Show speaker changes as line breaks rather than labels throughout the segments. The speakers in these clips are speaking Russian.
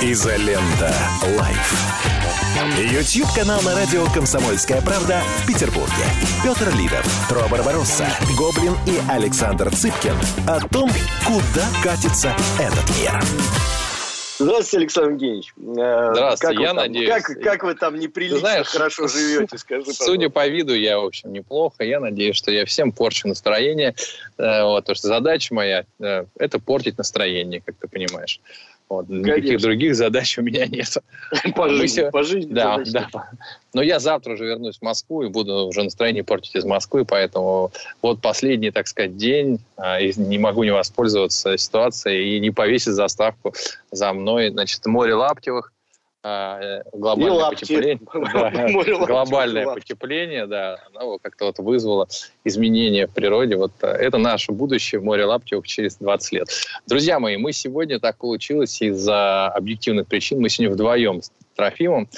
Изолента. Live. YouTube-канал на радио «Комсомольская правда» в Петербурге. Петр Лидов, Тро Барбаросса, Гоблин и Александр Цыпкин о том, куда катится этот мир.
Здравствуйте, Александр Евгеньевич.
Э, Здравствуйте,
как
я
там,
надеюсь.
Как, как вы там неприлично
знаешь,
хорошо живете, скажи, пожалуйста.
Судя по виду, я, в общем, неплохо. Я надеюсь, что я всем порчу настроение. Э, Вот, потому что задача моя э, – это портить настроение, как ты понимаешь. Вот, никаких
Конечно.
других задач у меня нет.
По жизни, по жизни.
Да, да. Но я завтра уже вернусь в Москву и буду уже настроение портить из Москвы, поэтому вот последний, так сказать, день, а, и не могу не воспользоваться ситуацией и не повесить заставку за мной. Значит, море Лаптевых, а, э, глобальное
лапти.
потепление. Да, глобальное
лапти.
потепление, да, оно как-то вот вызвало изменения в природе. Вот э, это наше будущее море Лаптевых через 20 лет. Друзья мои, мы сегодня так получилось из-за объективных причин. Мы сегодня вдвоем с Трофимом.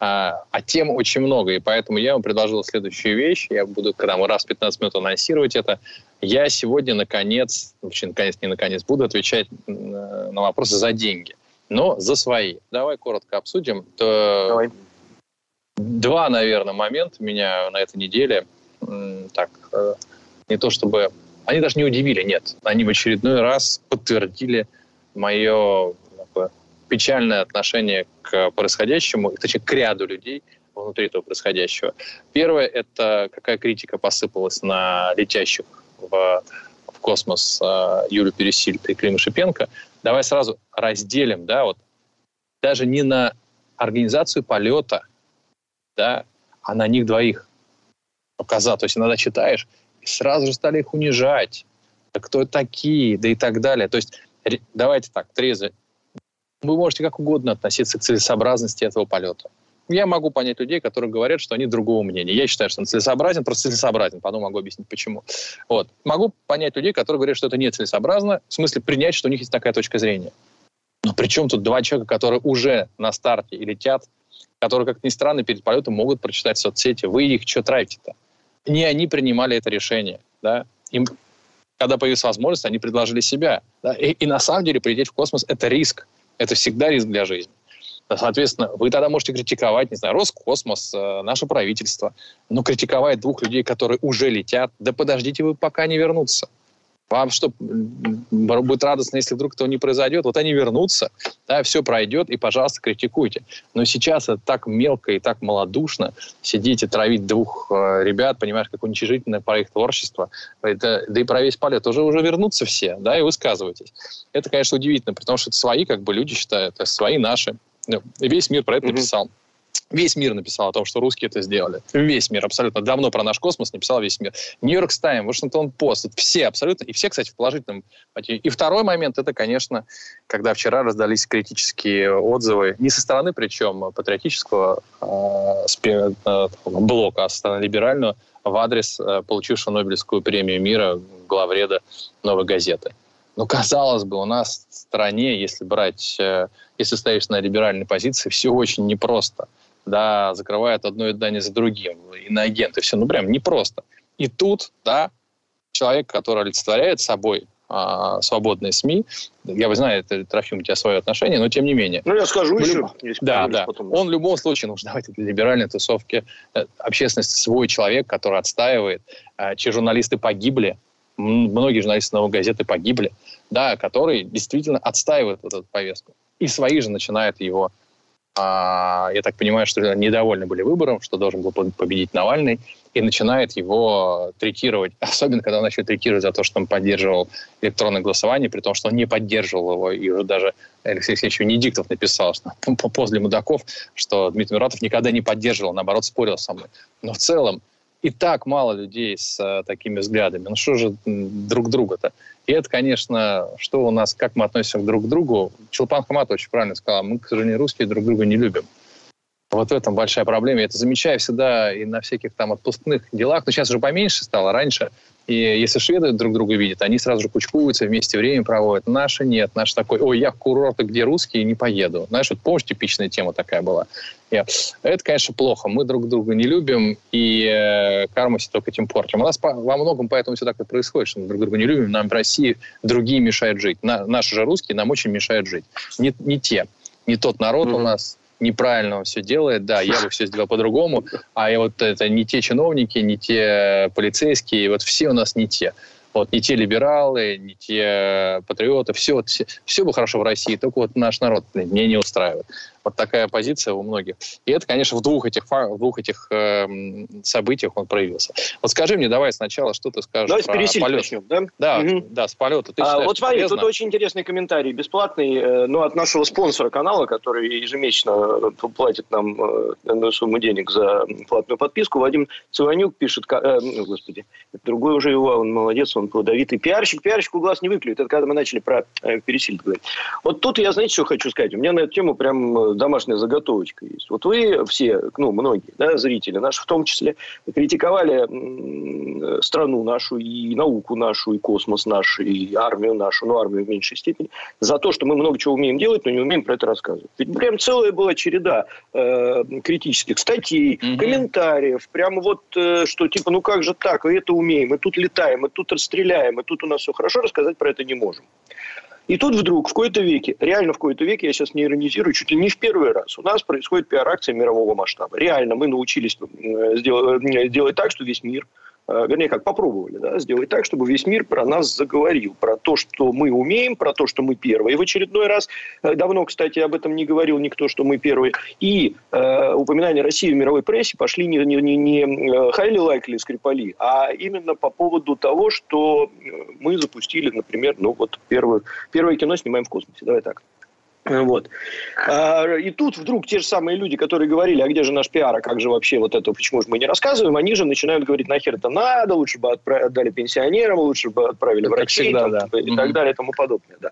А, а тем очень много, и поэтому я вам предложил следующую вещь. Я буду, когда мы раз в 15 минут анонсировать это, я сегодня, наконец, вообще, наконец, не наконец, буду отвечать э, на вопросы за деньги, но за свои. Давай коротко обсудим.
Давай.
Два, наверное, момента меня на этой неделе так, э, не то чтобы... Они даже не удивили, нет. Они в очередной раз подтвердили мое такое печальное отношение к происходящему, точнее, к ряду людей внутри этого происходящего. Первое – это какая критика посыпалась на летящих в, в космос э, Юлю Пересильд и Клима Шипенко. Давай сразу разделим, да, вот даже не на организацию полета, да, а на них двоих показал. То есть иногда читаешь, и сразу же стали их унижать. Да кто такие, да и так далее. То есть давайте так, трезво. Вы можете как угодно относиться к целесообразности этого полета. Я могу понять людей, которые говорят, что они другого мнения. Я считаю, что он целесообразен, просто целесообразен. Потом могу объяснить, почему. Вот. Могу понять людей, которые говорят, что это не целесообразно, в смысле принять, что у них есть такая точка зрения. Но при чем тут два человека, которые уже на старте и летят, которые, как ни странно, перед полетом могут прочитать соцсети. Вы их что тратите-то? Не они принимали это решение. Да? Им, когда появилась возможность, они предложили себя. Да? И, и на самом деле прилететь в космос – это риск. Это всегда риск для жизни. Соответственно, вы тогда можете критиковать, не знаю, Роскосмос, э, наше правительство, но критиковать двух людей, которые уже летят, да подождите вы, пока не вернутся. Вам что, будет радостно, если вдруг этого не произойдет? Вот они вернутся, да, все пройдет, и, пожалуйста, критикуйте. Но сейчас это так мелко и так малодушно сидеть и травить двух э, ребят, понимаешь, как уничижительное про их творчество. Это, да и про весь полет уже, уже вернутся все, да, и высказывайтесь. Это, конечно, удивительно, потому что это свои, как бы, люди считают, это свои наши. Ну, Весь мир про это написал. Весь мир написал о том, что русские это сделали. Весь мир, абсолютно. Давно про наш космос написал весь мир. Нью-Йорк Тайм, Вашингтон Пост. Все абсолютно. И все, кстати, в положительном. мотиве. И второй момент, это, конечно, когда вчера раздались критические отзывы, не со стороны, причем, патриотического э, э, блока, а со стороны либерального, в адрес э, получившего Нобелевскую премию мира главреда «Новой газеты». Ну, казалось бы, у нас в стране, если брать, э, если стоишь на либеральной позиции, все очень непросто. Да, закрывают одно издание за другим, иноагенты, все, ну, прям непросто. И тут, да, человек, который олицетворяет собой а, свободные СМИ, я бы знаю, это, Трофим, у тебя свое отношение, но тем не менее.
Ну, я скажу
Ну,
еще. если
Да, да.
потом.
Он в любом случае нужно давать для либеральной тусовки э, общественности свой человек, который отстаивает, э, чьи журналисты погибли, многие журналисты «Новой газеты» погибли, да, который действительно отстаивает вот эту повестку. И свои же начинают его, а, я так понимаю, что недовольны были выбором, что должен был победить Навальный, и начинает его третировать, особенно когда он начал третировать за то, что он поддерживал электронное голосование, при том, что он не поддерживал его, и уже даже Алексей Алексеевич Венедиктов написал, что по- после Мудаков, что Дмитрий Муратов никогда не поддерживал, наоборот, спорил со мной. Но в целом и так мало людей с э, такими взглядами. Ну что же друг друга-то? И это, конечно, что у нас, как мы относимся друг к другу. Чулпан Хамат очень правильно сказала, мы, к сожалению, русские друг друга не любим. Вот в этом большая проблема. Я это замечаю всегда и на всяких там отпускных делах. Но сейчас уже поменьше стало. Раньше И если шведы друг друга видят, они сразу же кучкуются, вместе время проводят. Наши нет. Наш такой, ой, я в курорты, где русские, не поеду. Знаешь, вот помнишь, типичная тема такая была. Я, это, конечно, плохо. Мы друг друга не любим, и э, карму себе только этим портим. У нас по, во многом поэтому все так и происходит, что мы друг друга не любим. Нам в России другие мешают жить. На, наши же русские нам очень мешают жить. Не, не те. Не тот народ mm-hmm. у нас, неправильно все делает, да, я бы все сделал по-другому, а вот это не те чиновники, не те полицейские, вот все у нас не те. Вот не те либералы, не те патриоты, все, все, все бы хорошо в России, только вот наш народ мне не устраивает. Вот такая позиция у многих. И это, конечно, в двух этих, в двух этих э, событиях он проявился. Вот скажи мне, давай сначала, что ты скажешь
Давай про с полет. начнем, да?
Да, угу. да, с полета. Ты
а, вот смотри, полезно? тут очень интересный комментарий, бесплатный, э, ну, от нашего спонсора канала, который ежемесячно э, платит нам э, сумму денег за платную подписку. Вадим Циванюк пишет, э, ну, господи, другой уже его, он молодец, он плодовитый пиарщик, пиарщику глаз не выклюет. Это когда мы начали про э, пересильд говорить. Вот тут я, знаете, что хочу сказать? У меня на эту тему прям э, домашняя заготовочка есть. Вот вы все, ну, многие, да, зрители наши в том числе, критиковали страну нашу, и науку нашу, и космос наш, и армию нашу, ну, армию в меньшей степени, за то, что мы много чего умеем делать, но не умеем про это рассказывать. Ведь прям целая была череда э, критических статей, угу. комментариев, прямо вот, э, что типа, ну как же так, мы это умеем, мы тут летаем, мы тут расстреляем, мы тут у нас все хорошо, рассказать про это не можем. И тут вдруг, в кои-то веке, реально в кои-то веке, я сейчас не иронизирую, чуть ли не в первый раз, у нас происходит пиар-акция мирового масштаба. Реально мы научились э, сделать, э, делать так, что весь мир – вернее, как попробовали, да, сделать так, чтобы весь мир про нас заговорил, про то, что мы умеем, про то, что мы первые. В очередной раз, э, давно, кстати, об этом не говорил никто, что мы первые. И э, упоминания России в мировой прессе пошли не, не, не, не highly likely Скрипали, а именно по поводу того, что мы запустили, например, ну вот первое, первое кино снимаем в космосе. Давай так. Вот. А, и тут вдруг те же самые люди, которые говорили, а где же наш пиар, а как же вообще вот это, почему же мы не рассказываем, они же начинают говорить, нахер это надо, лучше бы отдали пенсионерам, лучше бы отправили врачей всегда, там, да. и так далее и тому подобное. Да.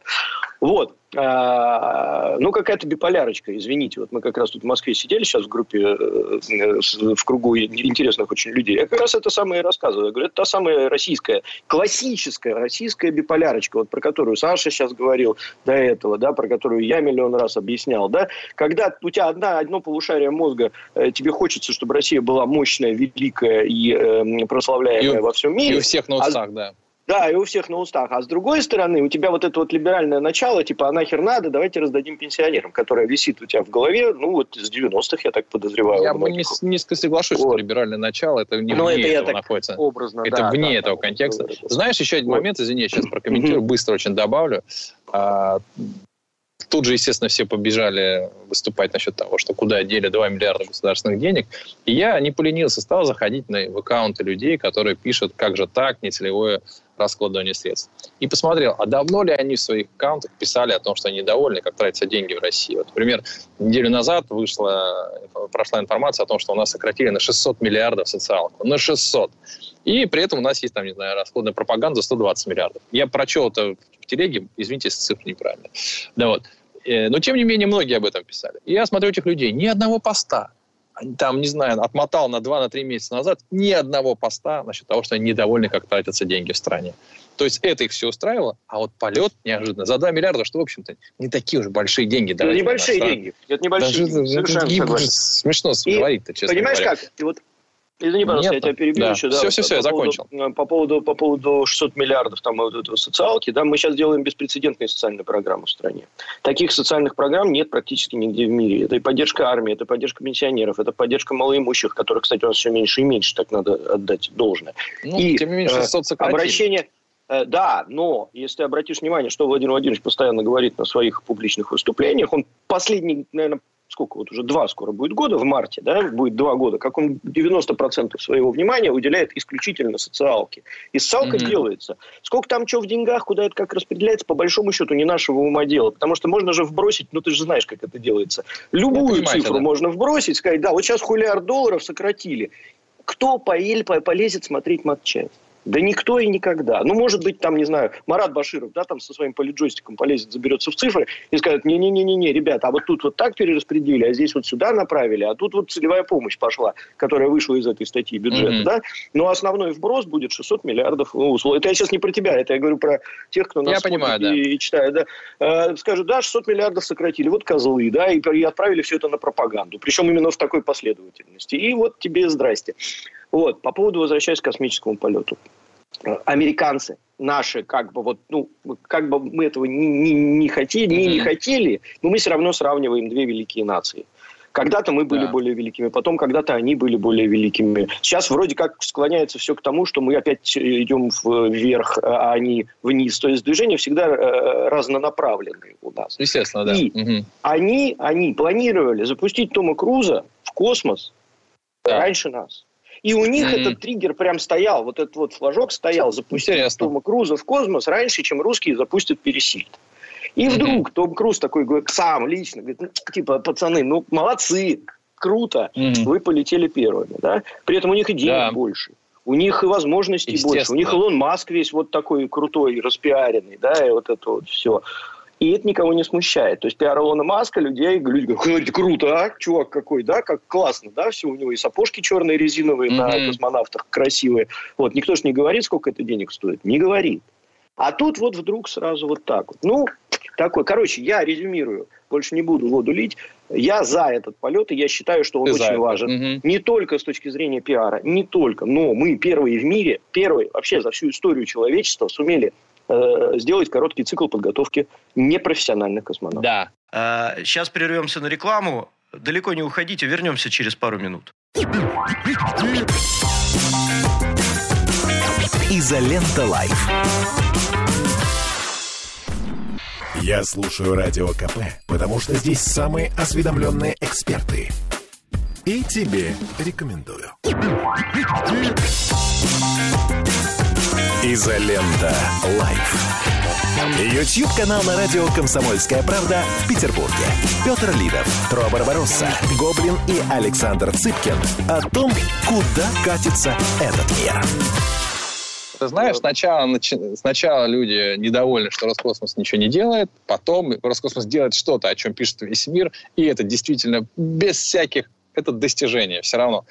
Вот. А, ну, какая-то биполярочка, извините. Вот мы как раз тут в Москве сидели сейчас в группе, э, в кругу интересных очень людей. Я как раз это самое и рассказываю. Я говорю, это та самая российская, классическая российская биполярочка, вот про которую Саша сейчас говорил до этого, да, про которую я миллион раз объяснял, да. Когда у тебя одна, одно полушарие мозга, э, тебе хочется, чтобы Россия была мощная, великая и э, прославляемая и, во всем мире.
И у всех на устах, а, да.
Да, и у всех на устах. А с другой стороны, у тебя вот это вот либеральное начало, типа, а нахер надо, давайте раздадим пенсионерам, которое висит у тебя в голове, ну, вот с 90-х, я так подозреваю.
Я бы низко соглашусь, вот. что либеральное начало, это не Но вне это этого находится.
Образно,
это
да,
вне
да,
этого да, контекста. Да, Знаешь, еще один вот. момент, извини, я сейчас прокомментирую, быстро очень добавлю. А, Тут же, естественно, все побежали выступать насчет того, что куда дели 2 миллиарда государственных денег. И я не поленился, стал заходить на аккаунты людей, которые пишут, как же так, нецелевое раскладывание средств. И посмотрел, а давно ли они в своих аккаунтах писали о том, что они недовольны, как тратятся деньги в России. Вот, например, неделю назад вышла, прошла информация о том, что у нас сократили на 600 миллиардов социалку. На 600. И при этом у нас есть, там, не знаю, расходная пропаганда за 120 миллиардов. Я прочел это в телеге, извините, если цифры неправильные. Да вот. Э, но, тем не менее, многие об этом писали. И я смотрю этих людей, ни одного поста. Там, не знаю, отмотал на 2-3 месяца назад ни одного поста насчет того, что они недовольны, как тратятся деньги в стране. То есть это их все устраивало, а вот полет неожиданно за 2 миллиарда, что, в общем-то, не такие уж большие деньги.
Это небольшие деньги. Это небольшие
Даже, деньги. Совершенно это, смешно говорить-то, честно
Понимаешь
говоря.
как? И вот Извини, пожалуйста, Нет, я тебя перебью
да.
еще. Да,
все, все, все, я закончил.
Поводу, по, поводу, по поводу 600 миллиардов там, вот этого социалки, да, мы сейчас делаем беспрецедентные социальные программы в стране. Таких социальных программ нет практически нигде в мире. Это и поддержка армии, это поддержка пенсионеров, это поддержка малоимущих, которых, кстати, у нас все меньше и меньше, так надо отдать должное.
Ну, и, тем не менее, 600 э, сократили.
Обращение... Э, да, но если обратишь внимание, что Владимир Владимирович постоянно говорит на своих публичных выступлениях, он последний, наверное, сколько вот уже два скоро будет года, в марте, да, будет два года, как он 90% своего внимания уделяет исключительно социалке. И социалка mm-hmm. делается. Сколько там чего в деньгах, куда это как распределяется, по большому счету не нашего ума дело. Потому что можно же вбросить, ну ты же знаешь, как это делается. Любую цифру да. можно вбросить, сказать, да, вот сейчас хулиард долларов сократили. Кто поель, полезет смотреть матчасть? Да никто и никогда. Ну, может быть, там, не знаю, Марат Баширов, да, там со своим полиджойстиком полезет, заберется в цифры и скажет, не-не-не-не, ребята, а вот тут вот так перераспределили, а здесь вот сюда направили, а тут вот целевая помощь пошла, которая вышла из этой статьи бюджета, mm-hmm. да. Но основной вброс будет 600 миллиардов. Ну, это я сейчас не про тебя, это я говорю про тех, кто нас
я понимаю, да.
и, и читает. Да. Э, скажут, да, 600 миллиардов сократили, вот козлы, да, и, и отправили все это на пропаганду. Причем именно в такой последовательности. И вот тебе здрасте. Вот, по поводу, возвращаясь к космическому полету американцы наши, как бы вот, ну, как бы мы этого не, не, не хотели, не, не хотели, но мы все равно сравниваем две великие нации. Когда-то мы были да. более великими, потом когда-то они были более великими. Сейчас вроде как склоняется все к тому, что мы опять идем вверх, а они вниз. То есть движение всегда э, разнонаправленное у нас.
Естественно, да.
И угу. они, они планировали запустить Тома Круза в космос да. раньше нас. И у них mm-hmm. этот триггер прям стоял, вот этот вот флажок стоял, запустить Интересно. Тома Круза в космос раньше, чем русские запустят Пересильд. И вдруг mm-hmm. Том Круз такой говорит, сам лично, говорит, ну, типа, пацаны, ну, молодцы, круто, mm-hmm. вы полетели первыми, да? При этом у них и денег да. больше. У них и возможностей больше. У них Илон Маск весь вот такой крутой, распиаренный, да, и вот это вот все. И это никого не смущает. То есть пиар Илона Маска людей, люди говорят, круто, а? Чувак какой, да? Как классно, да? Все у него и сапожки черные резиновые mm-hmm. на космонавтах красивые. Вот, никто же не говорит, сколько это денег стоит. Не говорит. А тут вот вдруг сразу вот так вот. Ну, такой. Короче, я резюмирую. Больше не буду воду лить. Я за этот полет, и я считаю, что он Ты очень важен. Угу. Не только с точки зрения пиара, не только, но мы первые в мире, первые вообще за всю историю человечества сумели Э, сделать короткий цикл подготовки непрофессиональных космонавтов.
Да.
А, сейчас прервемся на рекламу. Далеко не уходите, вернемся через пару минут.
Изолента Live. Я слушаю Радио КП, потому что здесь самые осведомленные эксперты. И тебе рекомендую. Изолента. Live. YouTube-канал на радио «Комсомольская правда» в Петербурге. Петр Лидов, Тро Барбаросса, Гоблин и Александр Цыпкин о том, куда катится этот мир.
Ты знаешь, сначала, сначала люди недовольны, что Роскосмос ничего не делает, потом Роскосмос делает что-то, о чем пишет весь мир, и это действительно без всяких это достижение все равно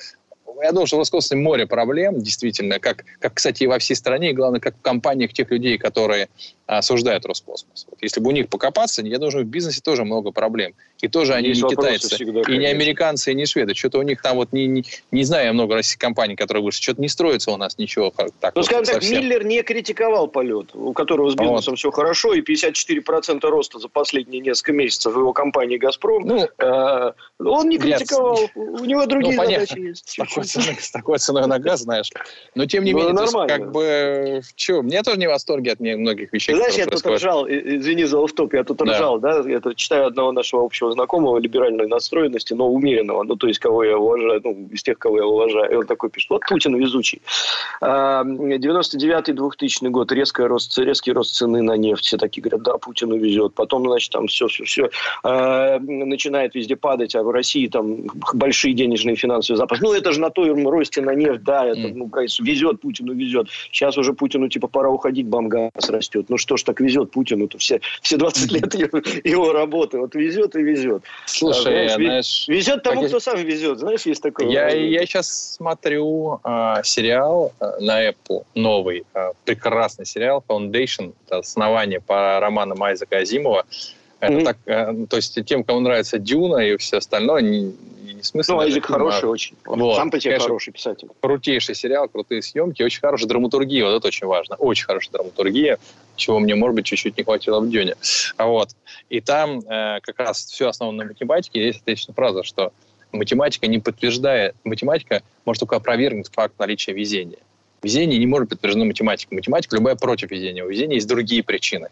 я думаю, что в Роскосмосе море проблем, действительно, как, как, кстати, и во всей стране, и главное, как в компаниях тех людей, которые осуждают Роскосмос. Вот если бы у них покопаться, я думаю, в бизнесе тоже много проблем. И тоже они Есть не китайцы, всегда, и не американцы, и не шведы. Что-то у них там вот, не, не, не знаю много российских компаний, которые вышли, что-то не строится у нас ничего.
Так, ну, вот, скажем так, совсем. Миллер не критиковал полет, у которого с бизнесом вот. все хорошо, и 54% роста за последние несколько месяцев в его компании «Газпром». Ну, э, он не критиковал, я... у него другие ну, задачи есть.
Такой, с такой ценой на газ, знаешь. Но тем не ну, менее, есть, как бы, что, мне тоже не в восторге от многих вещей,
знаешь, я тут ржал, извини за офтоп, я тут да. ржал, да, я тут читаю одного нашего общего знакомого либеральной настроенности, но умеренного, ну, то есть, кого я уважаю, ну, из тех, кого я уважаю. И он такой пишет, вот Путин везучий. 99-2000 год, резкий рост, резкий рост цены на нефть. Все такие говорят, да, Путин увезет. Потом, значит, там все, все, все а, начинает везде падать, а в России там большие денежные финансовые запасы. Ну, это же на том росте на нефть, да, это, ну, везет, Путин увезет. Сейчас уже Путину, типа, пора уходить, бамгаз растет. Ну, что ж так везет Путину-то все, все 20 лет его, его работы. Вот везет и везет.
Слушай, а, знаешь,
везет тому, как... кто сам везет. Знаешь, есть такое.
Я, я сейчас смотрю э, сериал э, на Apple, новый, э, прекрасный сериал Foundation, основание по романам Айзека Азимова. Это mm-hmm. так, э, то есть тем, кому нравится Дюна и все остальное, не, не смысл.
Ну, Айзек хороший очень. Вот. Сам по тебе хороший писатель.
Крутейший сериал, крутые съемки, очень хорошая драматургия. Вот это очень важно. Очень хорошая драматургия, чего мне, может быть, чуть-чуть не хватило в Дюне. Вот. И там э, как раз все основано на математике. Есть отличная фраза, что математика не подтверждает, математика может только опровергнуть факт наличия везения. Везение не может подтверждено математикой. Математика любая против везения. У везения есть другие причины.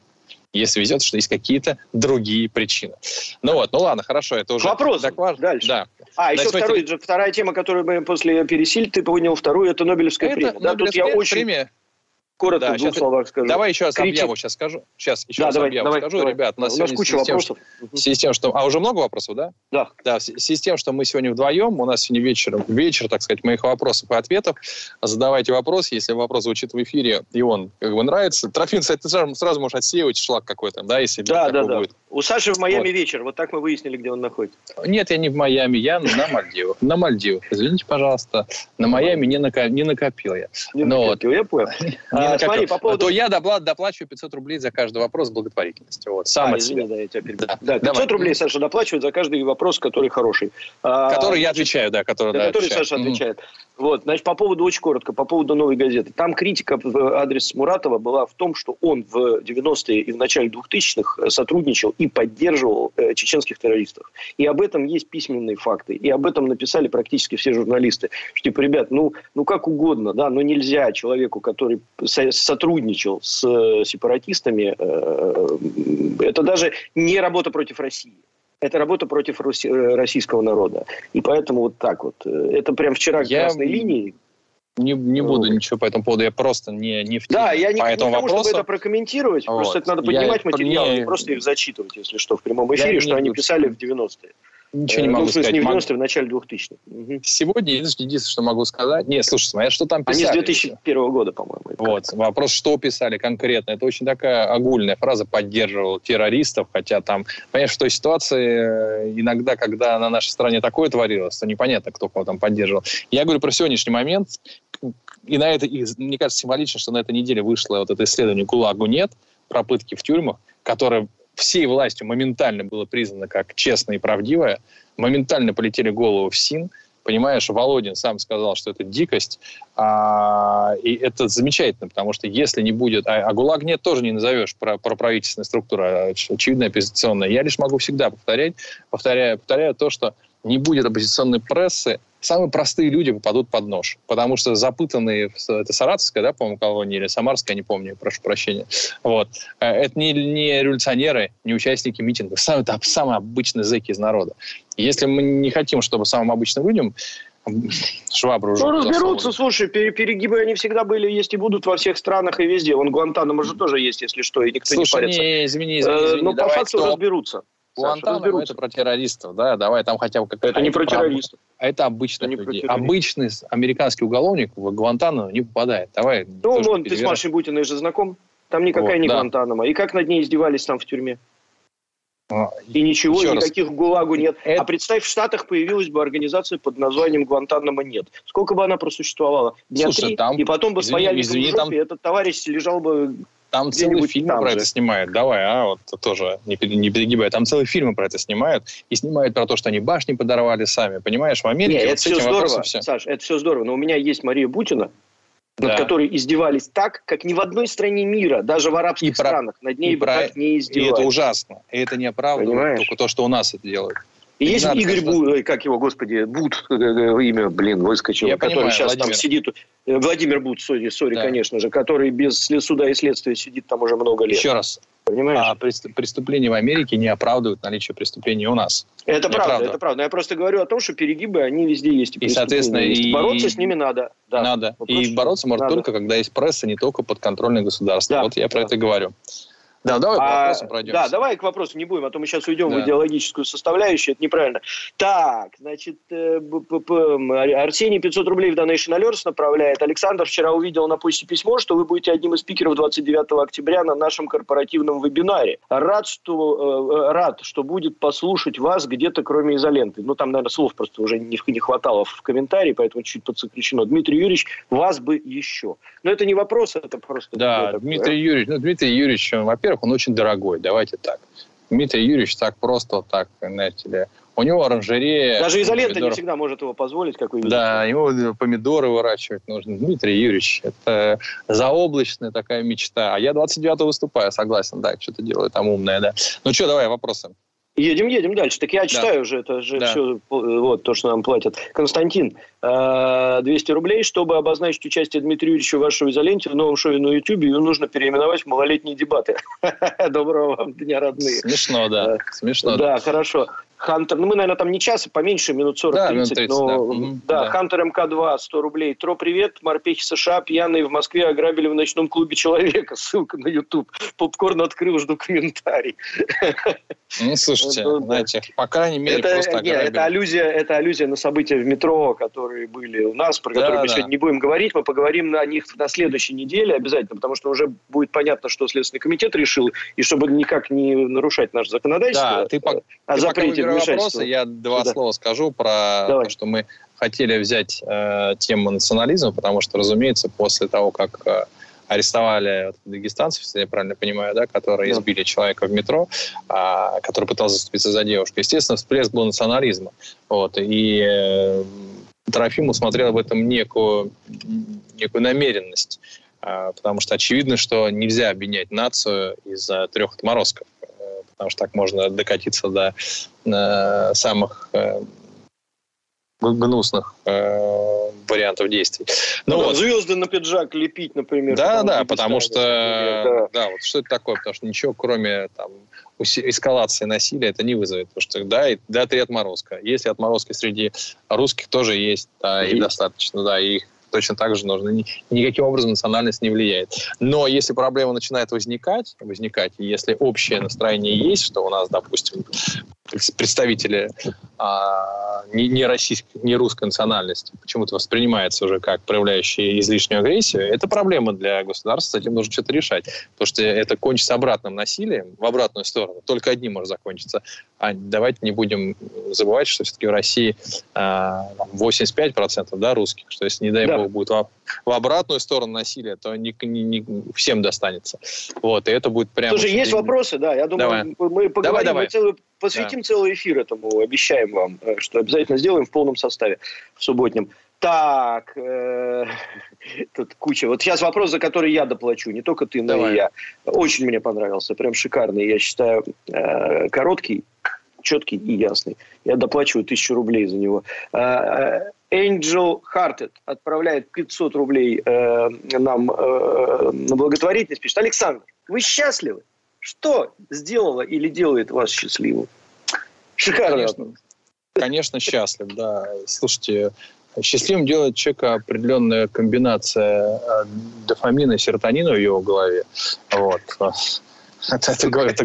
Если везет, что есть какие-то другие причины. Ну вот, ну ладно, хорошо, это уже...
Вопрос.
Доклад.
Дальше.
Да.
А, еще Значит, второй, вторая тема, которую мы после пересиль, ты понял, вторую, это Нобелевская
это
премия. Да, тут я очень... коротко
Да,
в двух словах скажу.
Давай еще раз
Критик-
объяву сейчас скажу. Сейчас еще
Да,
раз
давай,
объяву
давай,
скажу.
давай.
Ребят, у нас,
У нас куча
с тем,
вопросов. Мгм.
В связи с тем, что... А, уже много вопросов, да?
Да.
Да, в связи с тем, что мы сегодня вдвоем, у нас сегодня вечером, вечер, так сказать, моих вопросов и ответов. Задавайте вопрос, если вопрос звучит в эфире, и он как бы нравится. Трофим, кстати, ты сразу, сразу можешь отсеивать шлак какой-то, да, если
Да, да, да.
будет.
У Саши в Майами
Вот.
вечер. Вот так мы выяснили, где он находится.
Нет, я не в Майами, я на Мальдивах. На Мальдивах, извините, пожалуйста. На Майами не накопил я.
Не
Ну
накопил, я понял.
Не
А,
накопил.
смотри, по поводу...
То я допла- доплачиваю 500 рублей за каждый вопрос благотворительности. Вот, сам
А, извини, да, я тебя перебил.
Да.
Да, 500
Давай.
рублей Саша доплачивает за каждый вопрос, который хороший. А,
Который я отвечаю, да, который,
на
да,
который
отвечаю.
Саша отвечает. Вот, значит, по поводу, очень коротко, по поводу новой газеты. Там критика в адрес Муратова была в том, что он в 90-е и в начале 2000-х сотрудничал и поддерживал э, чеченских террористов. И об этом есть письменные факты. И об этом написали практически все журналисты. Что, типа, ребят, ну, ну как угодно, да, но нельзя человеку, который сотрудничал с э, сепаратистами, э, это даже не работа против России. Это работа против э, российского народа. И поэтому вот так вот. Это прям вчера
Я-
красной линии.
Не, не буду
вот.
ничего по этому поводу, я просто не, не в теме.
Да, я не,
по
не
этому
тому,
вопросу.
чтобы это прокомментировать.
Вот.
Просто это надо
Я
поднимать
не-
материалы, не просто их зачитывать, если что, в прямом
Я
эфире,
не
что они писали в 90-е.
Ничего не
Э,
могу
ну,
сказать.
не в
Могу-
90-е, в начале 2000-х. Мгм.
Сегодня единственное, что могу сказать... Не, слушай, смотри, а что там
Они
писали?
с 2001 года, по-моему.
Вот, вопрос, что писали конкретно. Это очень такая огульная фраза «поддерживал террористов», хотя там, понимаешь, в той ситуации э, иногда, когда на нашей стране такое творилось, то непонятно, кто кого там поддерживал. Я говорю про сегодняшний момент, и на это, и, мне кажется, символично, что на этой неделе вышло вот это исследование «ГУЛАГу нет», про пытки в тюрьмах, которое всей властью моментально было признано как честное и правдивое, моментально полетели голову в СИН, Понимаешь, Володин сам сказал, что это дикость, а, и это замечательно, потому что если не будет... А, а ГУЛАГ нет тоже не назовешь про, про правительственная структура, оч- очевидно, оппозиционная. Я лишь могу всегда повторять, повторяю, повторяю то, что не будет оппозиционной прессы, самые простые люди попадут под нож. Потому что запытанные, это Саратовская, да, по-моему, колония, или Самарская, не помню, прошу прощения. Вот. Э, Это не, не революционеры, не участники митингов, самые, это самые обычные зэки из народа. Если мы не хотим, чтобы самым обычным людям швабру
Ну, разберутся,
засовывали.
слушай, пере- перегибы они всегда были, есть и будут во всех странах и везде. Вон Гуантанамо же тоже есть, если что, и никто
Слушай,
не парится.
не, извини, извини,
Э,
извини,
Но по
давай
факту
стоп.
разберутся.
Гуантанамо это про террористов, да, давай там хотя бы какая-то...
Это не про террористов.
А это людей.
террористов.
Обычный американский уголовник в Гуантанамо не попадает. Давай.
Ну, вон, ты с. Машей Бутиной же знаком. Там никакая
Вот,
не
да.
Гуантанамо. И как над ней издевались там в тюрьме.
А,
И ничего,
Еще раз.
никаких ГУЛАГу нет.
Это-
А представь, в Штатах появилась бы организация под названием Гуантанамо нет. Сколько бы она просуществовала? Дня
Слушай,
три,
там-
и потом бы
извини,
паяльником
извини,
в жопе,
там-
этот товарищ лежал бы...
Там
Где-нибудь
фильмы
там
про
же.
это снимают. Давай, а вот тоже не, не перегибай. Там целые фильмы про это снимают. И снимают про то, что они башни подорвали сами. Понимаешь, в Америке
Не,
вот
это все здорово,
все.
Саш, это все здорово. Но у меня есть Мария Бутина,
Да.
над которой издевались так, как ни в одной стране мира, даже в арабских
И про-
странах, над ней
и про-
так не
И
издевались.
это ужасно. И это не оправдывает
Понимаешь?
только то, что у нас это делают.
И есть
Игнат,
Игорь ой, как его, господи, Бут, э, э, имя, блин, выскочил,
Я
который
понимаю,
сейчас там
Владимир.
сидит, э, Владимир Бут, сори, сори,
Да.
конечно же, который без суда и следствия сидит там уже много лет.
Еще раз.
Понимаешь?
А преступ- преступления в Америке не оправдывают наличие преступлений у нас.
это правда,
неправда.
это правда. Я просто говорю о том, что перегибы, они везде есть.
И,
преступления
соответственно,
есть.
и-
Бороться с ними надо. Да.
Надо.
Вопрос,
И
что
бороться можно
надо.
только, когда есть пресса, не только подконтрольное государство.
Да,
Вот я про
да.
это и говорю. Да, давай
А,
вопросам пройдемся.
да, давай к вопросу не будем, а то мы сейчас уйдем
Да.
в идеологическую составляющую, это неправильно. Так, значит, э, Арсений 500 рублей в Donation Alerts направляет. Александр вчера увидел на почте письмо, что вы будете одним из спикеров 29 октября на нашем корпоративном вебинаре. Рад, что, э, рад, что будет послушать вас где-то кроме изоленты. Ну, там, наверное, слов просто уже не, не хватало в комментарии, поэтому чуть подсокращено. Дмитрий Юрьевич, вас бы еще. Но это не вопрос, это просто...
Да. Дмитрий Юрьевич, ну, Дмитрий Юрьевич, он, во-первых, он очень дорогой, давайте так. Дмитрий Юрьевич так просто, так, знаете ли, у него оранжерея...
Даже изолента не
помидоров.
всегда может его позволить, как вы видите.
Да, ему помидоры выращивать нужно. Дмитрий Юрьевич, это заоблачная такая мечта. А я 29-го выступаю, согласен, да, что-то делаю там умное, да. Ну что, давай, вопросы.
Едем, едем дальше. Так я читаю уже, это же
Да.
все, вот, то, что нам платят. Константин, э, 200 рублей. Чтобы обозначить участие Дмитрия Юрьевича в вашей изоленте в новом шоу на YouTube, ее нужно переименовать в малолетние дебаты. Доброго вам дня, родные.
Смешно, да.
Да.
Смешно, да.
Да, хорошо. Хантер, ну мы, наверное, там не час, а поменьше, минут 40-30, да, минут 30, но да. Да, да, Хантер МК-2, 100 рублей. Тро, привет, морпехи США, пьяные в Москве ограбили в ночном клубе человека. Ссылка на YouTube. Попкорн открыл, жду комментарий.
Ну, слушайте, ну, знаете, по крайней мере,
это,
просто
нет, это аллюзия, это аллюзия на события в метро, которые были у нас, про да, которые мы да. сегодня не будем говорить. Мы поговорим о них на следующей неделе обязательно, потому что уже будет понятно, что Следственный комитет решил, и чтобы никак не нарушать наше законодательство,
да, ты, по,
о
ты запрете вопросы, я два да. слова скажу про Давай. то, что мы хотели взять э, тему национализма, потому что, разумеется, после того, как э, арестовали вот, дагестанцев, если я правильно понимаю, да, которые да. избили человека в метро, а, который пытался заступиться за девушку. Естественно, всплеск был национализма. Вот, и э, Трофим усмотрел в этом некую, некую намеренность, а, потому что очевидно, что нельзя обвинять нацию из-за трех отморозков, потому что так можно докатиться до э, самых э, гнусных э, вариантов действий.
Ну, ну вот. Звезды на пиджак лепить, например.
Да, да, потому что... Да. да, вот что это такое? Потому что ничего, кроме там, эскалации насилия, это не вызовет. Потому что, да, и, да, три отморозка. Если отморозки среди русских тоже есть, да, и, и достаточно, да, и их точно так же нужно. Никаким образом национальность не влияет. Но если проблема начинает возникать, возникать, и если общее настроение есть, что у нас, допустим, представители а, не, не, российской, не русской национальности почему-то воспринимается уже как проявляющие излишнюю агрессию, это проблема для государства, с этим нужно что-то решать. Потому что это кончится обратным насилием, в обратную сторону. Только одним может закончиться. А давайте не будем забывать, что все-таки в России а, 85% да, русских, что если, не дай да. бог, будет в, в обратную сторону насилия, то не, не, не всем достанется. Вот, и это будет прямо...
Слушай, есть вопросы, да, я думаю, давай. мы поговорим, давай, давай. мы целую Посвятим да. целый эфир этому, обещаем вам, э, что обязательно сделаем в полном составе в субботнем. Так, э, тут куча. Вот сейчас вопрос, за который я доплачу, не только ты, но Давай. и я. Очень мне понравился, прям шикарный. Я считаю, э, короткий, четкий и ясный. Я доплачиваю тысячу рублей за него. Э, э Angel Hearted отправляет 500 рублей э, нам э, на благотворительность. Пишет, Александр, вы счастливы? Что сделало или делает вас счастливым?
Шикарно. Конечно, конечно счастлив, да. Слушайте, счастливым делает человека определенная комбинация э, дофамина и серотонина в его голове. Вот.
Это,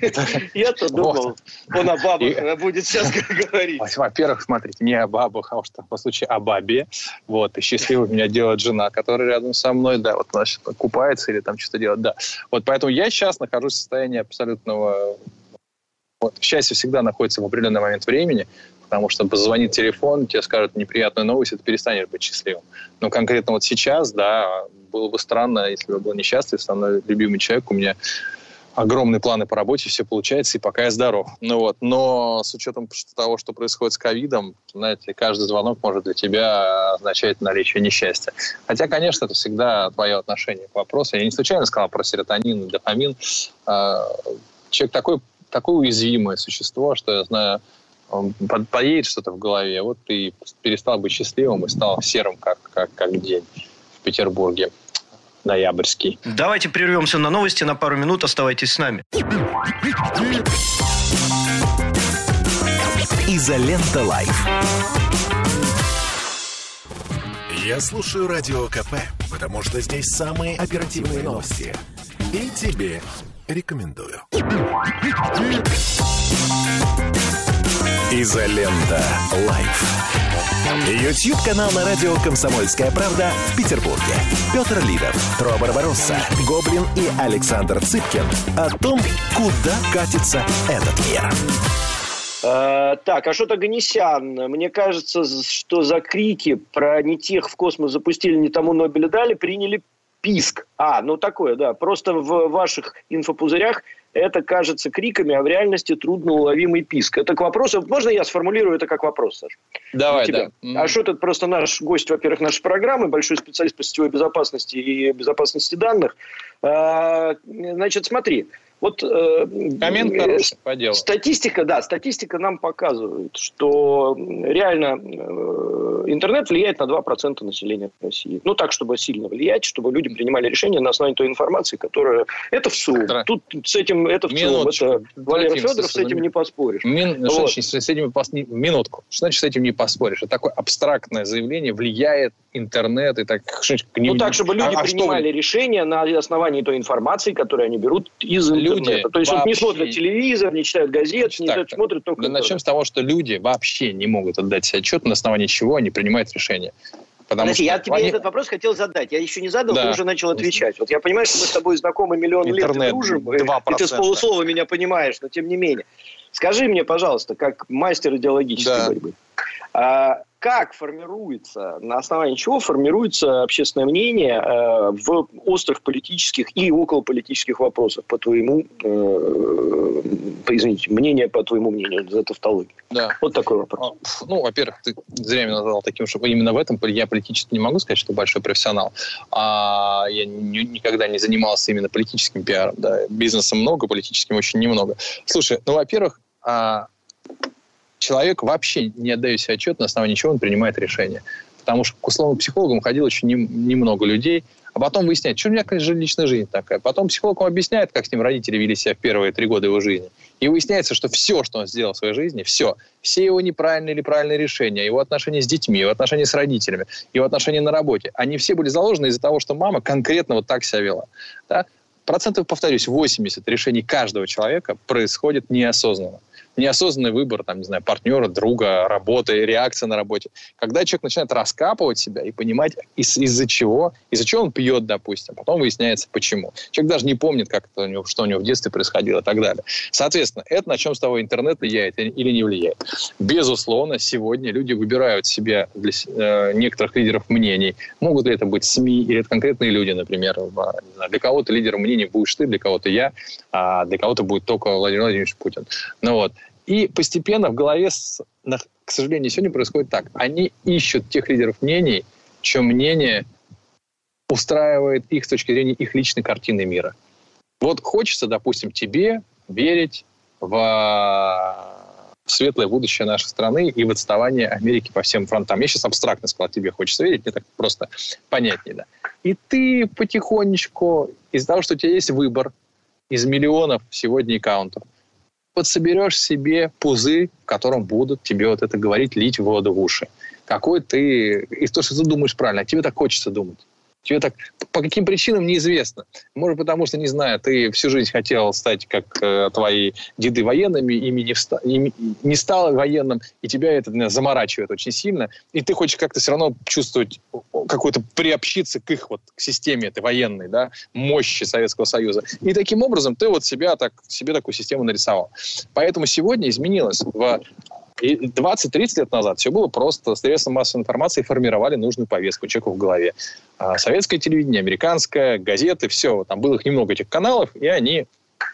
это, Я-то думал, он о бабах будет сейчас говорить.
Во-первых, смотрите, не о бабах, а уж по случаю о бабе. Вот, и счастливой меня делает жена, которая рядом со мной, да, вот она купается или там что-то делает, да. Вот поэтому я сейчас нахожусь в состоянии абсолютного... Вот, счастье всегда находится в определенный момент времени, потому что позвонит телефон, тебе скажут неприятную новость, и ты перестанешь быть счастливым. Но конкретно вот сейчас, да, было бы странно, если бы я был несчастлив, со мной любимый человек, у меня огромные планы по работе, все получается, и пока я здоров. Ну вот, но с учетом того, что происходит с ковидом, знаете, каждый звонок может для тебя означать наличие несчастья. Хотя, конечно, это всегда твое отношение к вопросу. Я не случайно сказал про серотонин и дофамин. А, человек такой, такое уязвимое существо, что я знаю, поедет что-то в голове, вот ты перестал быть счастливым и стал серым, как, как, как день в Петербурге ноябрьский.
Давайте прервемся на новости на пару минут. Оставайтесь с нами.
Изолента Live. Я слушаю Радио КП, потому что здесь самые оперативные новости. И тебе рекомендую. Изолента. Лайф. Ютьюб канал на радио «Комсомольская правда» в Петербурге. Петр Лидов, Тро Барбаросса, Гоблин и Александр Цыпкин о том, куда катится этот мир.
Uh, так, а что-то Ганесян. Мне кажется, что за крики про не тех в космос запустили, не тому Нобеля дали, приняли писк. А, ну такое, да. Просто в ваших инфопузырях это кажется криками, а в реальности трудноуловимый писк. Это к вопросу... Можно я сформулирую это как вопрос, Саша?
Давай, тебя.
да. А что тут просто наш гость, во-первых, нашей программы, большой специалист по сетевой безопасности и безопасности данных. А, значит, смотри. Вот
э, Коммент э, хороший, по делу.
Статистика, да, статистика нам показывает, что реально э, интернет влияет на 2% населения России. Ну, так, чтобы сильно влиять, чтобы люди принимали решения на основании той информации, которая... Это в СУ. Тут с этим... Это в ЦИОМ. Это Валерий Федоров, с этим не поспоришь.
Мин... Вот. Что значит, с этим... Минутку. Что значит, с этим не поспоришь? Это такое абстрактное заявление. Влияет интернет и так...
Ну, так, чтобы люди а, принимали а решения на основании той информации, которую они берут из люди интернета. То есть вообще... не смотрят телевизор, не читают газет, не так, смотрят только...
Да начнем с того, что люди вообще не могут отдать себе отчет, на основании чего они принимают решения.
Потому Подожди, что я тебе они... этот вопрос хотел задать. Я еще не задал, да. ты уже начал отвечать. Вот я понимаю, что мы с тобой знакомы миллион Интернет лет и дружим, 2%. и ты с полуслова меня понимаешь, но тем не менее. Скажи мне, пожалуйста, как мастер идеологической да. борьбы, а, как формируется, на основании чего формируется общественное мнение э, в острых политических и околополитических вопросах, по твоему, э, извините, мнение по твоему мнению, за тавтологию?
Да.
Вот такой вопрос.
А, ну, во-первых, ты зря меня назвал таким, что именно в этом я политически не могу сказать, что большой профессионал. А я никогда не занимался именно политическим пиаром. Да. Бизнеса много, политическим очень немного. Слушай, ну, во-первых, а, человек вообще не отдает себе отчет, на основании чего он принимает решение. Потому что к условным психологам ходило очень немного людей, а потом выясняет, что у меня, конечно, личная жизнь такая. Потом психолог объясняет, как с ним родители вели себя в первые три года его жизни. И выясняется, что все, что он сделал в своей жизни, все, все его неправильные или правильные решения, его отношения с детьми, его отношения с родителями, его отношения на работе, они все были заложены из-за того, что мама конкретно вот так себя вела. Да? Процентов, повторюсь, 80 решений каждого человека происходит неосознанно неосознанный выбор, там, не знаю, партнера, друга, работы, реакция на работе. Когда человек начинает раскапывать себя и понимать, из- из-за чего, из-за чего он пьет, допустим, потом выясняется, почему. Человек даже не помнит, как это у него, что у него в детстве происходило и так далее. Соответственно, это на чем с того интернет влияет или не влияет. Безусловно, сегодня люди выбирают себе для э, некоторых лидеров мнений. Могут ли это быть СМИ или это конкретные люди, например. Для кого-то лидером мнений будешь ты, для кого-то я, а для кого-то будет только Владимир Владимирович Путин. Ну вот. И постепенно в голове, к сожалению, сегодня происходит так. Они ищут тех лидеров мнений, чье мнение устраивает их с точки зрения их личной картины мира. Вот хочется, допустим, тебе верить в светлое будущее нашей страны и в отставание Америки по всем фронтам. Я сейчас абстрактно сказал, тебе хочется верить, мне так просто понятнее. Да. И ты потихонечку, из-за того, что у тебя есть выбор из миллионов сегодня аккаунтов, подсоберешь себе пузырь, в котором будут тебе вот это говорить, лить воду в уши. Какой ты... И то, что ты думаешь правильно, а тебе так хочется думать. Тебе так по каким причинам неизвестно. Может, потому что, не знаю, ты всю жизнь хотел стать, как э, твои деды военными, ими не, вста- ими не стал военным, и тебя это наверное, заморачивает очень сильно, и ты хочешь как-то все равно чувствовать, какую-то приобщиться к их вот, к системе этой военной, да, мощи Советского Союза. И таким образом ты вот себя так, себе такую систему нарисовал. Поэтому сегодня изменилось в и 20-30 лет назад все было просто. Средства массовой информации формировали нужную повестку человеку в голове. А советское телевидение, американское, газеты, все. Там было их немного, этих каналов, и они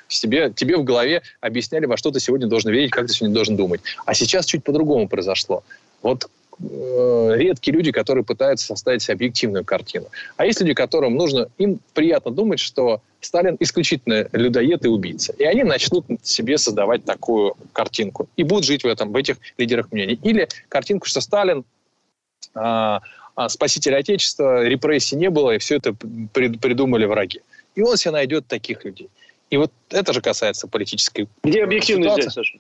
себе, тебе в голове объясняли, во что ты сегодня должен верить, как ты сегодня должен думать. А сейчас чуть по-другому произошло. Вот редкие люди, которые пытаются составить объективную картину. А есть люди, которым нужно, им приятно думать, что Сталин исключительно людоед и убийца. И они начнут себе создавать такую картинку. И будут жить в этом, в этих лидерах мнений. Или картинку, что Сталин а, спаситель Отечества, репрессий не было, и все это придумали враги. И он себе найдет таких людей. И вот это же касается политической
Где объективность здесь, Саша?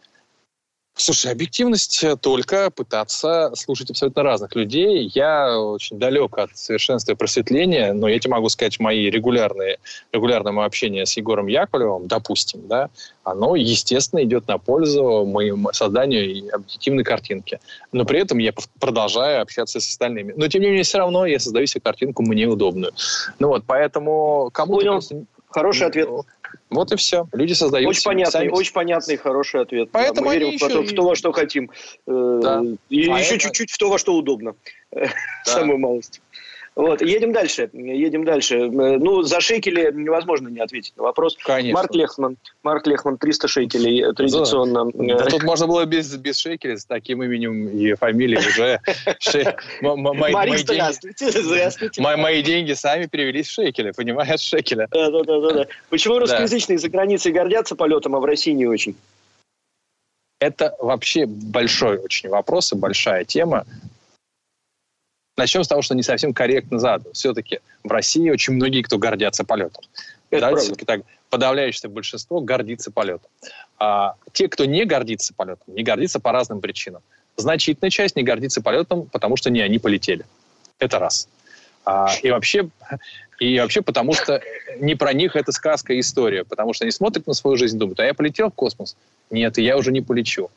Слушай, объективность только пытаться слушать абсолютно разных людей. Я очень далек от совершенства и просветления, но я тебе могу сказать, мои регулярные, регулярное мое общение с Егором Яковлевым, допустим, да, оно, естественно, идет на пользу моему созданию объективной картинки. Но при этом я продолжаю общаться с остальными. Но, тем не менее, все равно я создаю себе картинку мне удобную. Ну вот, поэтому кому-то...
Просто... Хороший ответ.
Вот и все. Люди создают...
Очень понятный, сами... очень понятный, хороший ответ.
Поэтому
Мы верим в, то, в то, во что хотим. Э, да. И а еще это... чуть-чуть в то, во что удобно. Да. Самую малость. Вот, едем дальше. Едем дальше. Э, ну, за шекели невозможно не ответить на вопрос.
Конечно.
Марк Лехман. Марк Лехман, 300 шекелей э, традиционно.
Да, тут можно было без, без шекелей, с таким именем и фамилией уже.
Марик, здравствуйте. Здравствуйте.
Мои деньги сами перевелись в шекели, понимаешь, шекеля.
Да, да, да, да. Почему русскоязычные за границей гордятся полетом, а в России не очень?
Это вообще большой очень вопрос и большая тема. Начнем с того, что не совсем корректно задан. Все-таки в России очень многие, кто гордятся полетом. Это да, все-таки так подавляющее большинство гордится полетом. А те, кто не гордится полетом, не гордится по разным причинам. Значительная часть не гордится полетом, потому что не они полетели. Это раз. А, и вообще, и вообще потому что не про них это сказка и история, потому что они смотрят на свою жизнь и думают, а я полетел в космос? Нет, и я уже не полечу.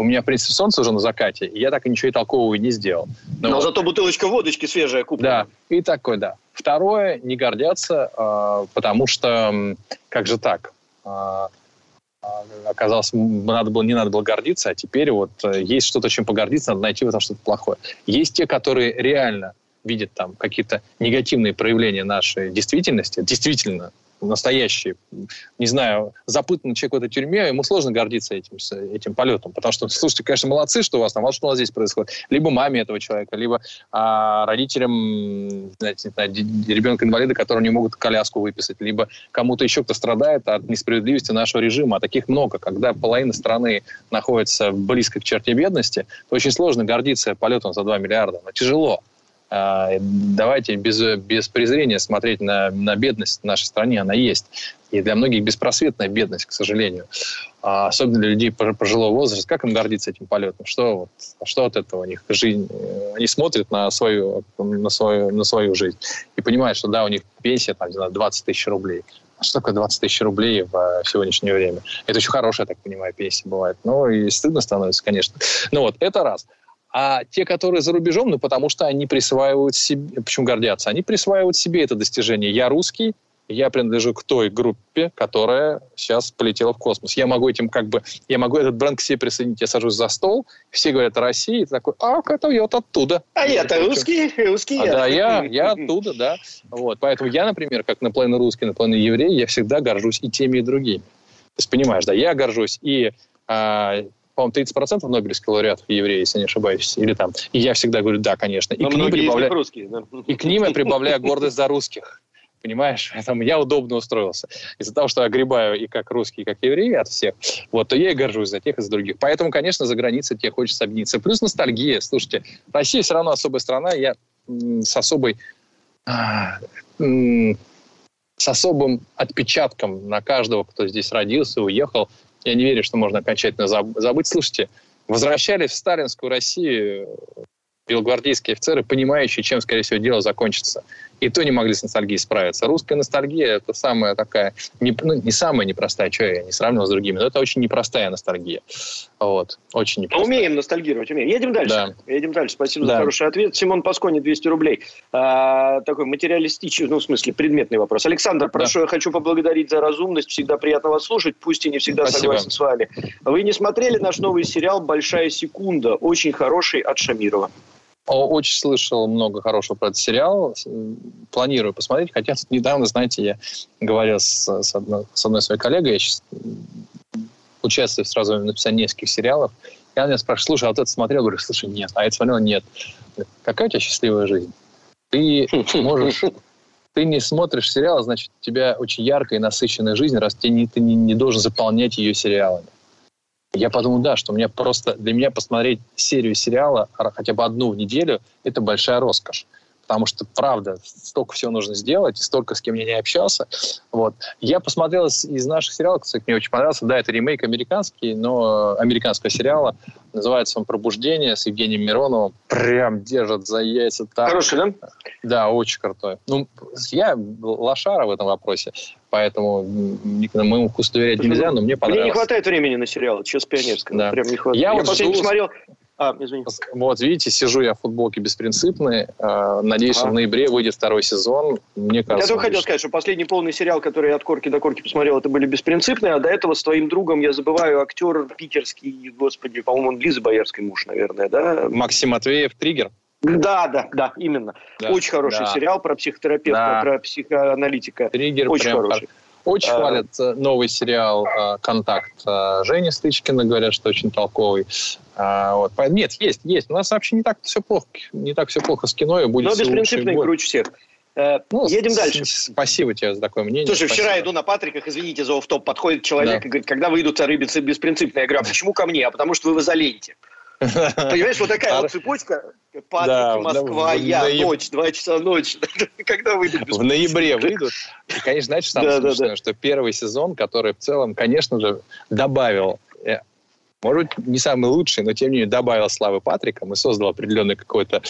У меня, в принципе, солнце уже на закате, и я так и ничего и толкового не сделал.
Но, Но зато бутылочка водочки свежая куплена.
Да, и такой, да. Второе, не гордятся, э, потому что, как же так, э, оказалось, надо было, не надо было гордиться, а теперь вот э, есть что-то, чем погордиться, надо найти в этом что-то плохое. Есть те, которые реально видят там какие-то негативные проявления нашей действительности, действительно настоящий, не знаю, запытанный человек в этой тюрьме, ему сложно гордиться этим, этим полетом. Потому что, слушайте, конечно, молодцы, что у вас там, вот что у нас здесь происходит. Либо маме этого человека, либо а, родителям, знаете, ребенка-инвалида, которого не могут коляску выписать, либо кому-то еще, кто страдает от несправедливости нашего режима. А таких много. Когда половина страны находится близко к черте бедности, то очень сложно гордиться полетом за 2 миллиарда. Но тяжело. А, давайте без, без презрения смотреть на, на бедность в нашей стране, она есть. И для многих беспросветная бедность, к сожалению. А особенно для людей пожилого возраста. Как им гордиться этим полетом? Что, вот, что от этого у них жизнь? Они смотрят на свою, на, свою, на свою жизнь и понимают, что да, у них пенсия там, 20 тысяч рублей. А что такое 20 тысяч рублей в сегодняшнее время? Это очень хорошая, так понимаю, пенсия бывает. Ну, и стыдно становится, конечно. Ну вот, это раз. А те, которые за рубежом, ну, потому что они присваивают себе... Почему гордятся? Они присваивают себе это достижение. Я русский, я принадлежу к той группе, которая сейчас полетела в космос. Я могу этим как бы, я могу этот бренд к себе присоединить. Я сажусь за стол, все говорят о России, и ты такой, а, это я вот оттуда.
А я-то русский, русский
а, я. Да, я, я оттуда, да. Вот, поэтому я, например, как наполовину русский, наполовину еврей, я всегда горжусь и теми, и другими. То есть, понимаешь, да, я горжусь и а, по-моему, 30% нобелевских лауреатов евреи, если не ошибаюсь. Или там. И я всегда говорю, да, конечно. И, к ним, прибавляю, русские, да. и к ним я прибавляю гордость за русских. Понимаешь? Там я удобно устроился. Из-за того, что я огребаю и как русский, и как еврей от всех, вот, то я и горжусь за тех и за других. Поэтому, конечно, за границей тебе хочется объединиться. Плюс ностальгия. Слушайте, Россия все равно особая страна. Я с особой а, с особым отпечатком на каждого, кто здесь родился, уехал. Я не верю, что можно окончательно забыть. Слушайте, возвращались в сталинскую Россию белогвардейские офицеры, понимающие, чем, скорее всего, дело закончится и то не могли с ностальгией справиться. Русская ностальгия – это самая такая, не, ну, не самая непростая, что я не сравнивал с другими, но это очень непростая ностальгия. Вот, очень непростая.
Умеем ностальгировать, умеем. Едем дальше. Да. Едем дальше. Спасибо да. за хороший ответ. Симон Паскони, 200 рублей. А, такой материалистичный, ну, в смысле, предметный вопрос. Александр, прошу, да. я хочу поблагодарить за разумность. Всегда приятно вас слушать, пусть и не всегда Спасибо. согласен с вами. Вы не смотрели наш новый сериал «Большая секунда», очень хороший, от Шамирова?
Очень слышал много хорошего про этот сериал. Планирую посмотреть. Хотя тут недавно, знаете, я говорил с, с, одной, с одной своей коллегой, я сейчас участвую сразу в написании нескольких сериалов. И она меня спрашивает, слушай, а вот это смотрел? Я говорю, слушай, нет. А это смотрел? Нет. Какая у тебя счастливая жизнь? Ты можешь... Ты не смотришь сериал, значит, у тебя очень яркая и насыщенная жизнь, раз ты не, ты не, не должен заполнять ее сериалами. Я подумал, да, что меня просто для меня посмотреть серию сериала хотя бы одну в неделю это большая роскошь потому что, правда, столько всего нужно сделать, и столько с кем я не общался. Вот. Я посмотрел из, из наших сериалов, кстати, мне очень понравился. Да, это ремейк американский, но американского сериала. Называется он «Пробуждение» с Евгением Мироновым. Прям держит за яйца. Так.
Хороший, да?
Да, очень крутой. Ну, я лошара в этом вопросе, поэтому моему вкусу доверять нельзя, но мне понравилось.
Мне не хватает времени на сериал, сейчас пионерского. Да. Прям не хватает.
Я, я вот последний жду...
посмотрел а, извини.
Вот, видите, сижу я в футболке беспринципной. Э, надеюсь, ага. в ноябре выйдет второй сезон. Мне кажется...
Я только хотел сказать, что последний полный сериал, который я от корки до корки посмотрел, это были беспринципные, а до этого с твоим другом, я забываю, актер питерский, господи, по-моему, он Лизы Боярской муж, наверное, да?
Максим Матвеев, Триггер.
Да, да, да, именно.
Да,
Очень хороший
да.
сериал про психотерапевта,
Да.
про психоаналитика.
Триггер
Очень
прям
хороший.
Очень
А.
хвалят э, новый сериал э, «Контакт» э, Жени Стычкина, говорят, что очень толковый. А, вот. Нет, есть, есть. У нас вообще не так все плохо, не так все плохо с кино, и будет
Но беспринципный круче всех.
Ну,
Едем дальше.
Спасибо тебе за такое мнение.
Слушай, вчера
спасибо.
иду на Патриках, извините за офф-топ, подходит человек
Да.
и говорит, когда выйдут цары бес- беспринципные? Я говорю, а почему ко мне? А потому что вы в изоленте. Понимаешь, вот такая вот цепочка. Патрик, Москва, я, ночь, два часа ночи. Когда выйдут
В ноябре выйдут. И, конечно, знаешь, самое смешное, что первый сезон, который в целом, конечно же, добавил, э, может быть, не самый лучший, но тем не менее добавил славы Патрикам и создал определенный какой-то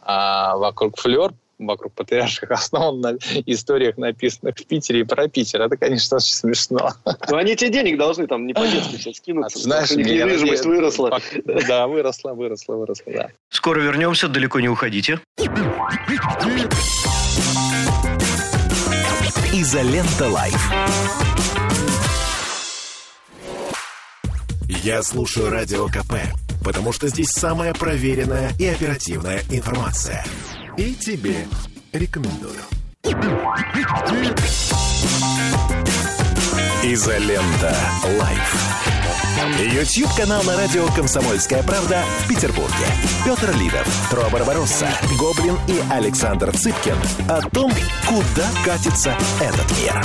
а, вокруг флер, вокруг патриарших основан на историях, написанных в Питере и про Питер. Это, конечно, очень смешно.
Ну, они тебе денег должны там не по-детски все скинуть.
А знаешь,
недвижимость
ради-
выросла.
Да, выросла, выросла, выросла, да.
Скоро вернемся, далеко не уходите.
Изолента Live. Я слушаю Радио КП, потому что здесь самая проверенная и оперативная информация. И тебе рекомендую. Изолента Live. YouTube-канал на радио «Комсомольская правда» в Петербурге. Петр Лидов, Тро Барбаросса, Гоблин и Александр Цыпкин о том, куда катится этот мир.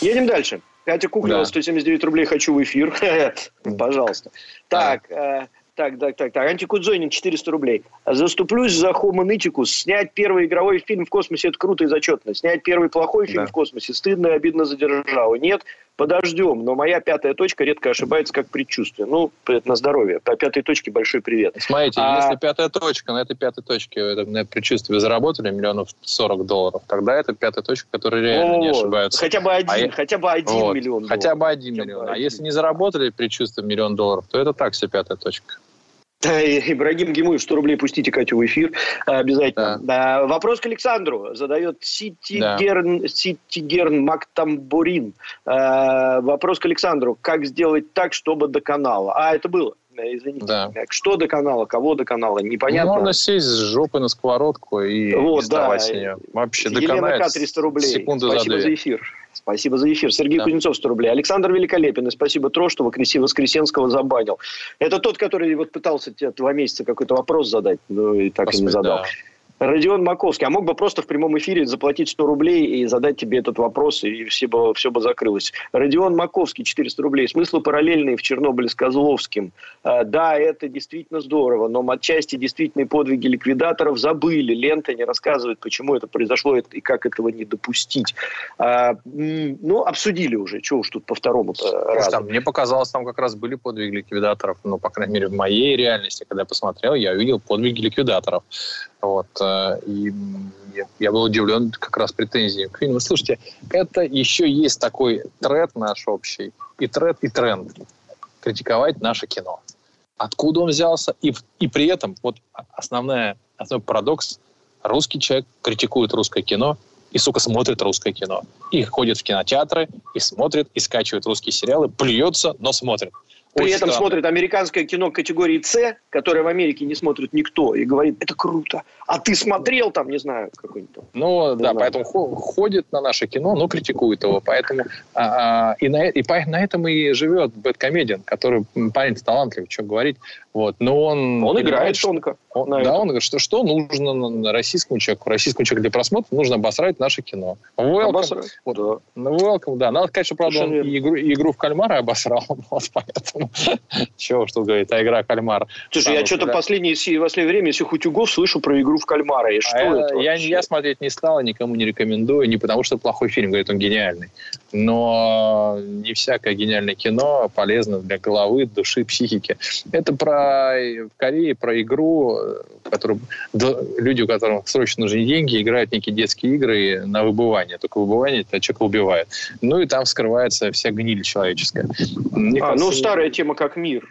Едем дальше. Катя Куклева,
Да.
179 рублей, хочу в эфир. Пожалуйста. Так, э, так, так, так, так. Антикудзойнин, 400 рублей. Заступлюсь за Homo Nitticus. Снять первый игровой фильм в космосе – это круто и зачетно. Снять первый плохой фильм
Да.
в космосе – стыдно и обидно за державу. Нет, подождем. Но моя пятая точка редко ошибается, как предчувствие. Ну, это на здоровье. По пятой точке большой привет.
Смотрите,
А-
если пятая точка, на этой пятой точке это, на предчувствии вы заработали миллионов 40 долларов, тогда это пятая точка, которая реально не
Вот.
ошибается.
Хотя бы один,
А я-
хотя бы один
Вот.
миллион
Хотя
долларов.
бы один
Хотя бы
миллион. А
один.
если не заработали предчувствием миллион долларов, то это так себе пятая точка.
Да, и Ибрагим Гимуев, 100 рублей пустите Катю в эфир. Обязательно. Да, вопрос к Александру задает Ситигерн, Ситигерн Мактамбурин. А, вопрос к Александру. Как сделать так, чтобы до канала? А, это было. Э, Извините.
Да.
Что до канала, кого до канала, непонятно.
Можно сесть с жопы на сковородку и
Вот,
не
да.
с нее. Вообще
Елена К. 300 рублей.
секунду за
спасибо за,
две.
эфир. Спасибо за эфир. Сергей
Да.
Кузнецов 100 рублей. Александр Великолепин. И спасибо Тро, что Воскресенского забанил. Это тот, который вот пытался тебе два месяца какой-то вопрос задать, но и так и не
Господи,
задал.
да.
Родион Маковский. А мог бы просто в прямом эфире заплатить 100 рублей и задать тебе этот вопрос, и все бы, все бы закрылось. Родион Маковский, 400 рублей. Смыслы параллельные в Чернобыле с Козловским. А, да, это действительно здорово, но отчасти действительные подвиги ликвидаторов забыли. Лента не рассказывает, почему это произошло и как этого не допустить. А, ну, обсудили уже. Чего уж тут по второму разу.
мне показалось, там как раз были подвиги ликвидаторов. Ну, по крайней мере, в моей реальности, когда я посмотрел, я увидел подвиги ликвидаторов. Вот. э, И я- был удивлен как раз претензией к фильму. Слушайте, это еще есть такой тренд наш общий. И тренд, и тренд. Критиковать наше кино. Откуда он взялся? И, и при этом, вот основная, основной парадокс, русский человек критикует русское кино и, сука, смотрит русское кино. И ходит в кинотеатры, и смотрит, и скачивает русские сериалы, плюется, но смотрит.
При этом
странно.
смотрит американское кино категории С, которое в Америке не смотрит никто, и говорит, это круто. А ты смотрел там, не знаю, какой-нибудь там.
Ну, да,
знаю.
поэтому хо- ходит на наше кино, но критикует его. Поэтому а, а, и, на, и по- на этом и живет Бэткомедиан, который парень талантливый, что говорить. Вот. Но он...
Он играет тонко.
он- да,
этом.
он говорит, что, что нужно российскому человеку. Российскому человеку для просмотра нужно обосрать наше кино. Welcome.
Обосрать.
Вот.
Да.
Welcome, да. Надо что, правда, он
Совершенно
и игру, игру в кальмара обосрал. Вот поэтому... Чего что говорит, а игра кальмар.
Слушай, я что-то последнее, си- последнее время из всех утюгов слышу про игру в кальмара. И что
А я,
это
я, смотреть не стал, никому не рекомендую, не потому что плохой фильм, говорит, он гениальный. Но не всякое гениальное кино полезно для головы, души, психики. Это про в Корее, про игру, в которую люди, у которых срочно нужны деньги, играют некие детские игры на выбывание. Только выбывание это человек убивает. Ну и там скрывается вся гниль человеческая. Мне
А,
кажется,
ну, старая тема как мир.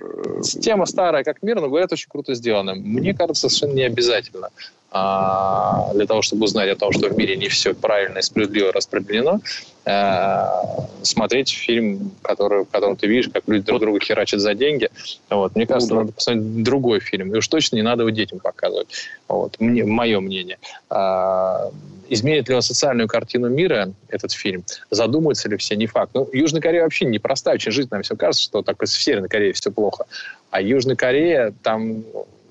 Тема старая, как мир, но говорят, очень круто сделана. Мне кажется, совершенно не обязательно а, для того, чтобы узнать о том, что в мире не все правильно и справедливо распределено, э, смотреть фильм, который, в котором ты видишь, как люди друг друга херачат за деньги. Вот. Мне кажется, ну, надо посмотреть другой фильм. И уж точно не надо его детям показывать. Вот. Мне, мое мнение. А, изменит ли он социальную картину мира, этот фильм? Задумаются ли все? Не факт. Ну, Южная Корея вообще непростая очень жизнь. Нам все кажется, что так в Северной Корее все плохо. А Южная Корея, там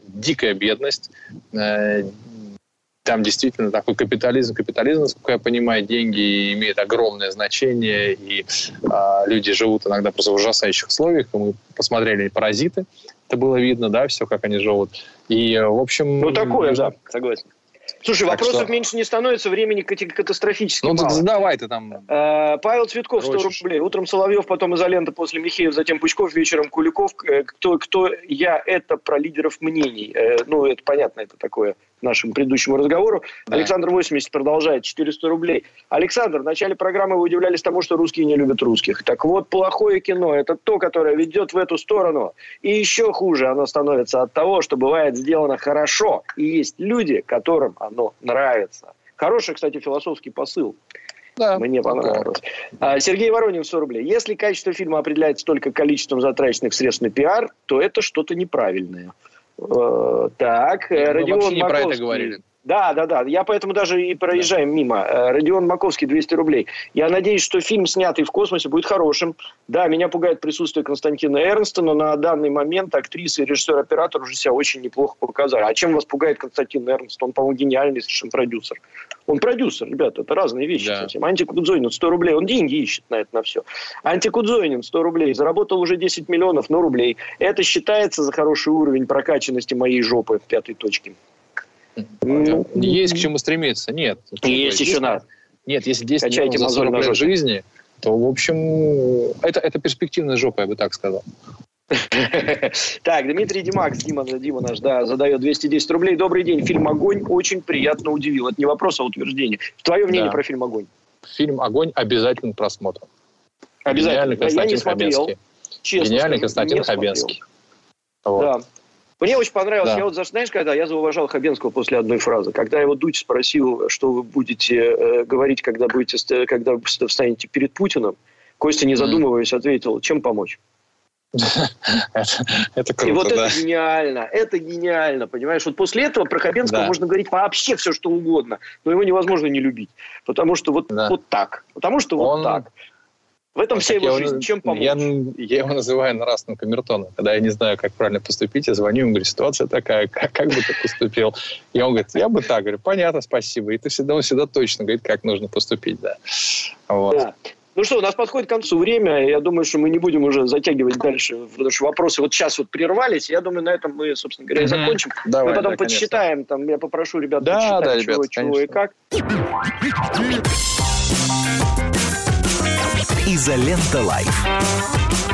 дикая бедность, э, там действительно такой капитализм, капитализм, насколько я понимаю, деньги имеют огромное значение, и а, люди живут иногда просто в ужасающих условиях. Мы посмотрели «Паразиты», это было видно, да, все, как они живут. И, в общем...
Ну, такое, да, согласен. Слушай, так вопросов что... меньше не становится, времени катастрофически
ну,
мало.
задавай ты там.
А, Павел Цветков, 100 Прочишь. рублей. Утром Соловьев, потом изолента, после Михеев, затем Пучков, вечером Куликов. Э, кто, кто я, это про лидеров мнений. Э, ну, это понятно, это такое нашему предыдущему разговору. Да. Александр 80 продолжает, 400 рублей. Александр, в начале программы вы удивлялись тому, что русские не любят русских. Так вот, плохое кино – это то, которое ведет в эту сторону. И еще хуже оно становится от того, что бывает сделано хорошо. И есть люди, которым оно нравится. Хороший, кстати, философский посыл. Да. Мне понравилось. Да. Сергей Воронин, 100 рублей. Если качество фильма определяется только количеством затраченных средств на пиар, то это что-то неправильное. Э, так,
Мы Родион не про это говорили.
Да, да, да. Я поэтому даже и проезжаем да. мимо. Э, Родион Маковский, 200 рублей. Я надеюсь, что фильм, снятый в космосе, будет хорошим. Да, меня пугает присутствие Константина Эрнста, но на данный момент актриса и режиссер-оператор уже себя очень неплохо показали. А чем вас пугает Константин Эрнст? Он, по-моему, гениальный совершенно продюсер. Он продюсер, ребята, это разные вещи. Да. Совсем. Антикудзойнин 100 рублей, он деньги ищет на это на все. Антикудзойнин 100 рублей, заработал уже 10 миллионов, но рублей. Это считается за хороший уровень прокачанности моей жопы в пятой точке.
Ну, есть к чему стремиться. Нет.
Есть еще надо.
Нет, если 10 Качайте миллионов за 40 лет жизни, то, в общем, это, это перспективная жопа, я бы так сказал.
Так, Дмитрий Димакс, Дима, Дима наш, да, задает 210 рублей. Добрый день. Фильм «Огонь» очень приятно удивил. Это не вопрос, а утверждение. Твое мнение да. про фильм «Огонь»?
Фильм «Огонь» обязательно просмотр.
Обязательно.
Гениальный Константин я не смотрел. Хабенский. Честно Гениальный Константин Хабенский.
Вот. Да. Мне очень понравилось. Да. Я вот, знаешь, когда я зауважал Хабенского после одной фразы. Когда его Дудь спросил, что вы будете э, говорить, когда, будете, когда встанете перед Путиным, Костя, не задумываясь, ответил, чем помочь?
это, круто,
И вот это гениально, это гениально, понимаешь? Вот после этого про Хабенского можно говорить вообще все, что угодно, но его невозможно не любить, потому что вот, вот так, потому что вот так. В этом вся его жизнь. Чем помочь?
Я, я его называю нравственным камертоном. Когда я не знаю, как правильно поступить, я звоню ему, говорю, ситуация такая, как, как бы ты поступил? И он говорит, я бы так. Говорю, понятно, спасибо. И ты всегда, он всегда точно говорит, как нужно поступить. Да. Вот.
Да. Ну что, у нас подходит к концу время. Я думаю, что мы не будем уже затягивать дальше, потому что вопросы вот сейчас вот прервались. Я думаю, на этом мы, собственно говоря, и закончим. Давай, мы потом да, подсчитаем. Там, я попрошу ребят да, подсчитать, да, чего, ребят, чего и как.
Изолента Лайф.